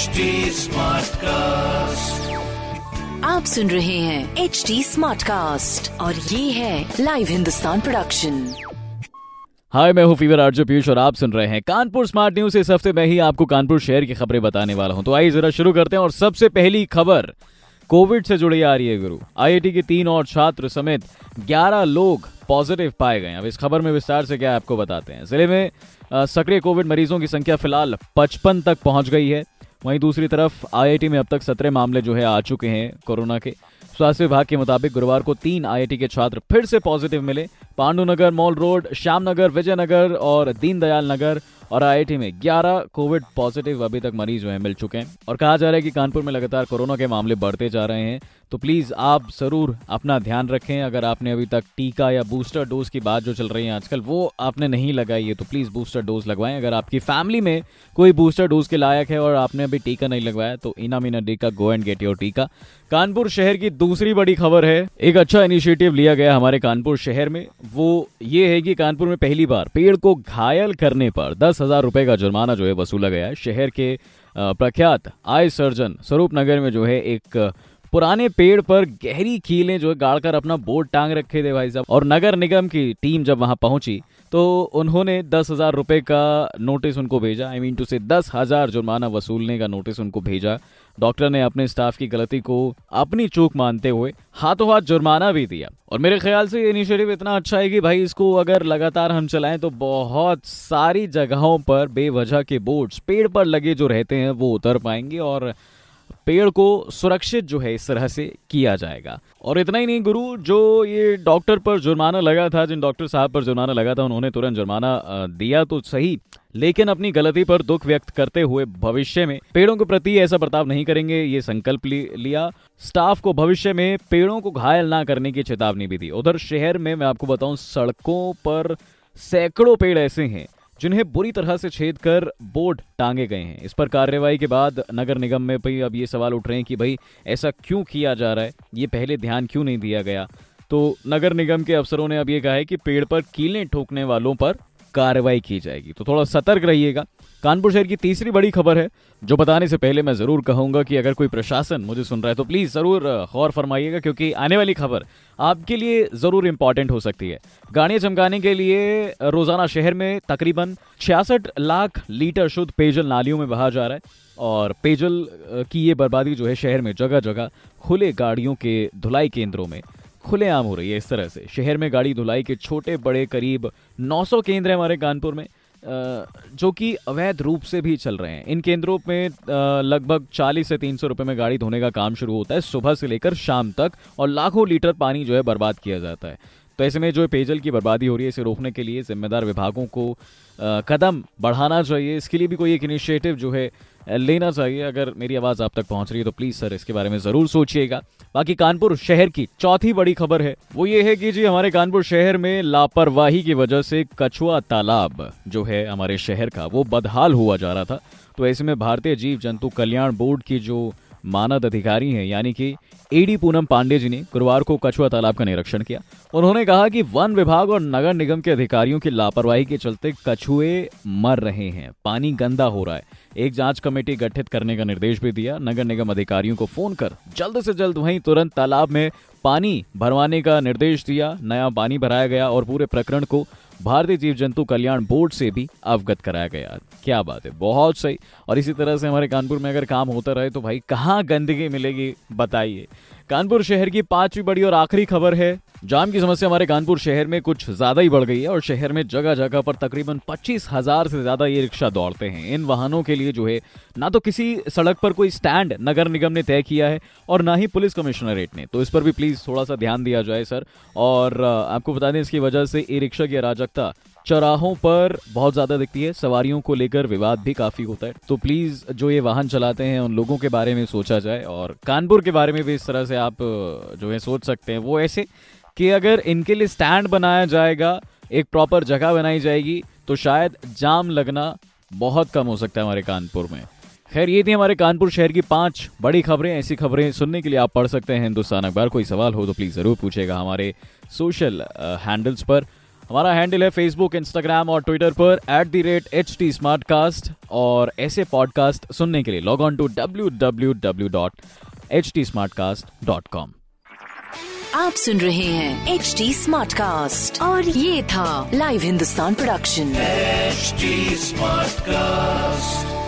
HD cast आप सुन रहे हैं एच डी स्मार्ट कास्ट और ये है लाइव हिंदुस्तान प्रोडक्शन हाय मैं हूँ फीवर आर्जो पीयूष और आप सुन रहे हैं कानपुर स्मार्ट न्यूज़ इस हफ़्ते में ही आपको कानपुर शहर की खबरें बताने वाला हूँ। तो आइए जरा शुरू करते हैं और सबसे पहली खबर कोविड से जुड़ी आ रही है गुरु। आईआईटी के तीन और छात्र समेत 11 लोग पॉजिटिव पाए गए अब इस खबर में विस्तार से क्या आपको बताते हैं। ज़िले में सक्रिय कोविड मरीजों की संख्या फ़िलहाल 55 तक पहुँच गई है। वहीं दूसरी तरफ़ आईआईटी में अब तक 17 मामले जो है, आ चुके हैं कोरोना के। स्वास्थ्य विभाग के मुताबिक गुरुवार को तीन आईआईटी के छात्र फिर से पॉजिटिव मिले। पांडुनगर मॉल रोड, श्यामनगर, विजयनगर और दीनदयाल नगर और आईआईटी में 11 कोविड पॉजिटिव अभी तक मरीज़ जो है मिल चुके हैं। और कहा जा रहा है कि कानपुर में लगातार कोरोना के मामले बढ़ते जा रहे हैं तो प्लीज़ आप ज़रूर अपना ध्यान रखें। अगर आपने अभी तक टीका या बूस्टर डोज की बात जो चल रही है आजकल, वो आपने नहीं लगाई है तो प्लीज़ बूस्टर डोज लगवाएँ। अगर आपकी फैमिली में कोई बूस्टर डोज के लायक है और आपने अभी टीका नहीं लगवाया तो इना मीना डी का गो एंड गेट योर टीका। कानपुर शहर की दूसरी बड़ी खबर है, एक अच्छा इनिशिएटिव लिया गया हमारे कानपुर शहर में वो ये है कि कानपुर में पहली बार पेड़ को घायल करने पर दस हज़ार रुपए का जुर्माना जो है वसूला गया है। शहर के प्रख्यात आय सर्जन स्वरूप नगर में जो है एक पुराने पेड़ पर गहरी कीलें जो है गाड़कर अपना बोर्ड टांग रखे थे भाई साहब। और नगर निगम की टीम जब वहाँ पहुँची तो उन्होंने दस हज़ार रुपए का नोटिस उनको भेजा। आई मीन टू से दस हज़ार जुर्माना वसूलने का नोटिस उनको भेजा। डॉक्टर ने अपने स्टाफ की गलती को अपनी चूक मानते हुए हाथों हाथ जुर्माना भी दिया। और मेरे ख्याल से ये इनिशिएटिव इतना अच्छा है कि भाई इसको अगर लगातार हम चलाएँ तो बहुत सारी जगहों पर बेवजह के बोर्ड्स पेड़ पर लगे जो रहते हैं, वो उतर पाएँगे। और पेड़ को सुरक्षित जो है इस तरह से किया जाएगा। और इतना ही नहीं, गुरु, जो ये डॉक्टर पर जुर्माना लगा था, जिन डॉक्टर साहब पर जुर्माना लगा था, उन्होंने तुरंत जुर्माना दिया तो सही, लेकिन अपनी गलती पर दुख व्यक्त करते हुए भविष्य में पेड़ों के प्रति ऐसा बर्ताव नहीं करेंगे, ये संकल्प लिया। स्टाफ को भविष्य में पेड़ों को घायल ना करने की चेतावनी भी दी। उधर शहर में मैं आपको बताऊँ, सड़कों पर सैकड़ों पेड़ ऐसे हैं जिन्हें बुरी तरह से छेद कर बोर्ड टांगे गए हैं। इस पर कार्रवाई के बाद नगर निगम में भी अब ये सवाल उठ रहे हैं कि भाई, ऐसा क्यों किया जा रहा है? ये पहले ध्यान क्यों नहीं दिया गया? तो नगर निगम के अफसरों ने अब ये कहा है कि पेड़ पर कीलें ठोकने वालों पर कार्रवाई की जाएगी। तो थोड़ा सतर्क रहिएगा। कानपुर शहर की तीसरी बड़ी खबर है, जो बताने से पहले मैं ज़रूर कहूँगा कि अगर कोई प्रशासन मुझे सुन रहा है तो प्लीज़ ज़रूर गौर फरमाइएगा, क्योंकि आने वाली खबर आपके लिए ज़रूर इंपॉर्टेंट हो सकती है। गाड़ियाँ चमकाने के लिए रोज़ाना शहर में तकरीबन छियासठ लाख लीटर शुद्ध पेयजल नालियों में बहा जा रहा है, और पेयजल की ये बर्बादी जो है शहर में जगह जगह खुले गाड़ियों के धुलाई केंद्रों में खुलेआम हो रही है। इस तरह से शहर में गाड़ी धुलाई के छोटे, बड़े करीब 900 केंद्र हैं हमारे कानपुर में। जो कि अवैध रूप से भी चल रहे हैं। इन केंद्रों में लगभग 40 से 300 रुपए में गाड़ी धोने का काम शुरू होता है। सुबह से लेकर शाम तक और लाखों लीटर पानी जो है बर्बाद किया जाता है। तो ऐसे में जो पेयजल की बर्बादी हो रही है, इसे रोकने के लिए जिम्मेदार विभागों को कदम बढ़ाना चाहिए। इसके लिए भी कोई एक इनिशिएटिव जो है लेना चाहिए। अगर मेरी आवाज़ आप तक पहुँच रही है तो प्लीज़ सर इसके बारे में ज़रूर सोचिएगा। बाकी कानपुर शहर की चौथी बड़ी खबर है, वो ये है कि जी हमारे कानपुर शहर में लापरवाही की वजह से कछुआ तालाब जो है हमारे शहर का, वो बदहाल हुआ जा रहा था। तो ऐसे में भारतीय जीव जंतु कल्याण बोर्ड की जो मानद अधिकारी हैं, यानी कि एडी पूनम पांडे जी ने गुरुवार को कछुआ तालाब का निरीक्षण किया। उन्होंने कहा कि वन विभाग और नगर निगम के अधिकारियों की लापरवाही के चलते कछुए मर रहे हैं, पानी गंदा हो रहा है। एक जाँच कमेटी गठित करने का निर्देश भी दिया। नगर निगम अधिकारियों को फ़ोन कर जल्द से जल्द वहीं तुरंत तालाब में पानी भरवाने का निर्देश दिया। नया पानी भराया गया और पूरे प्रकरण को भारतीय जीव जंतु कल्याण बोर्ड से भी अवगत कराया गया। क्या बात है, बहुत सही। और इसी तरह से हमारे कानपुर में अगर काम होता रहे तो भाई कहाँ गंदगी मिलेगी, बताइए। कानपुर शहर की पांचवी बड़ी और आखिरी खबर है। जाम की समस्या हमारे कानपुर शहर में कुछ ज़्यादा ही बढ़ गई है और शहर में जगह जगह पर तकरीबन पच्चीस हज़ार से ज़्यादा ये रिक्शा दौड़ते हैं। इन वाहनों के लिए जो है, ना तो किसी सड़क पर कोई स्टैंड नगर निगम ने तय किया है और ना ही पुलिस कमिश्नरेट ने। तो इस पर भी प्लीज़ थोड़ा सा ध्यान दिया जाए, सर। और आपको बता दें इसकी वजह से ई रिक्शा की अराजकता चौराहों पर बहुत ज़्यादा दिखती है, सवारियों को लेकर विवाद भी काफ़ी होता है। तो प्लीज़ जो ये वाहन चलाते हैं, उन लोगों के बारे में सोचा जाए और कानपुर के बारे में भी इस तरह से आप जो है सोच सकते हैं। वो ऐसे कि अगर इनके लिए स्टैंड बनाया जाएगा, एक प्रॉपर जगह बनाई जाएगी तो शायद जाम लगना बहुत कम हो सकता है हमारे कानपुर में। खैर, ये थी हमारे कानपुर शहर की पाँच बड़ी खबरें। ऐसी खबरें सुनने के लिए आप पढ़ सकते हैं। हिंदुस्तान अखबार, कोई सवाल हो तो प्लीज़ ज़रूर पूछेगा हमारे सोशल हैंडल्स पर। हमारा हैंडल है फेसबुक इंस्टाग्राम और ट्विटर पर at the rate H T Smartcast और ऐसे पॉडकास्ट सुनने के लिए log on to W W W dot H T Smartcast dot com आप सुन रहे हैं एच टी स्मार्ट कास्ट और ये था Live Hindustan production smart Smartcast.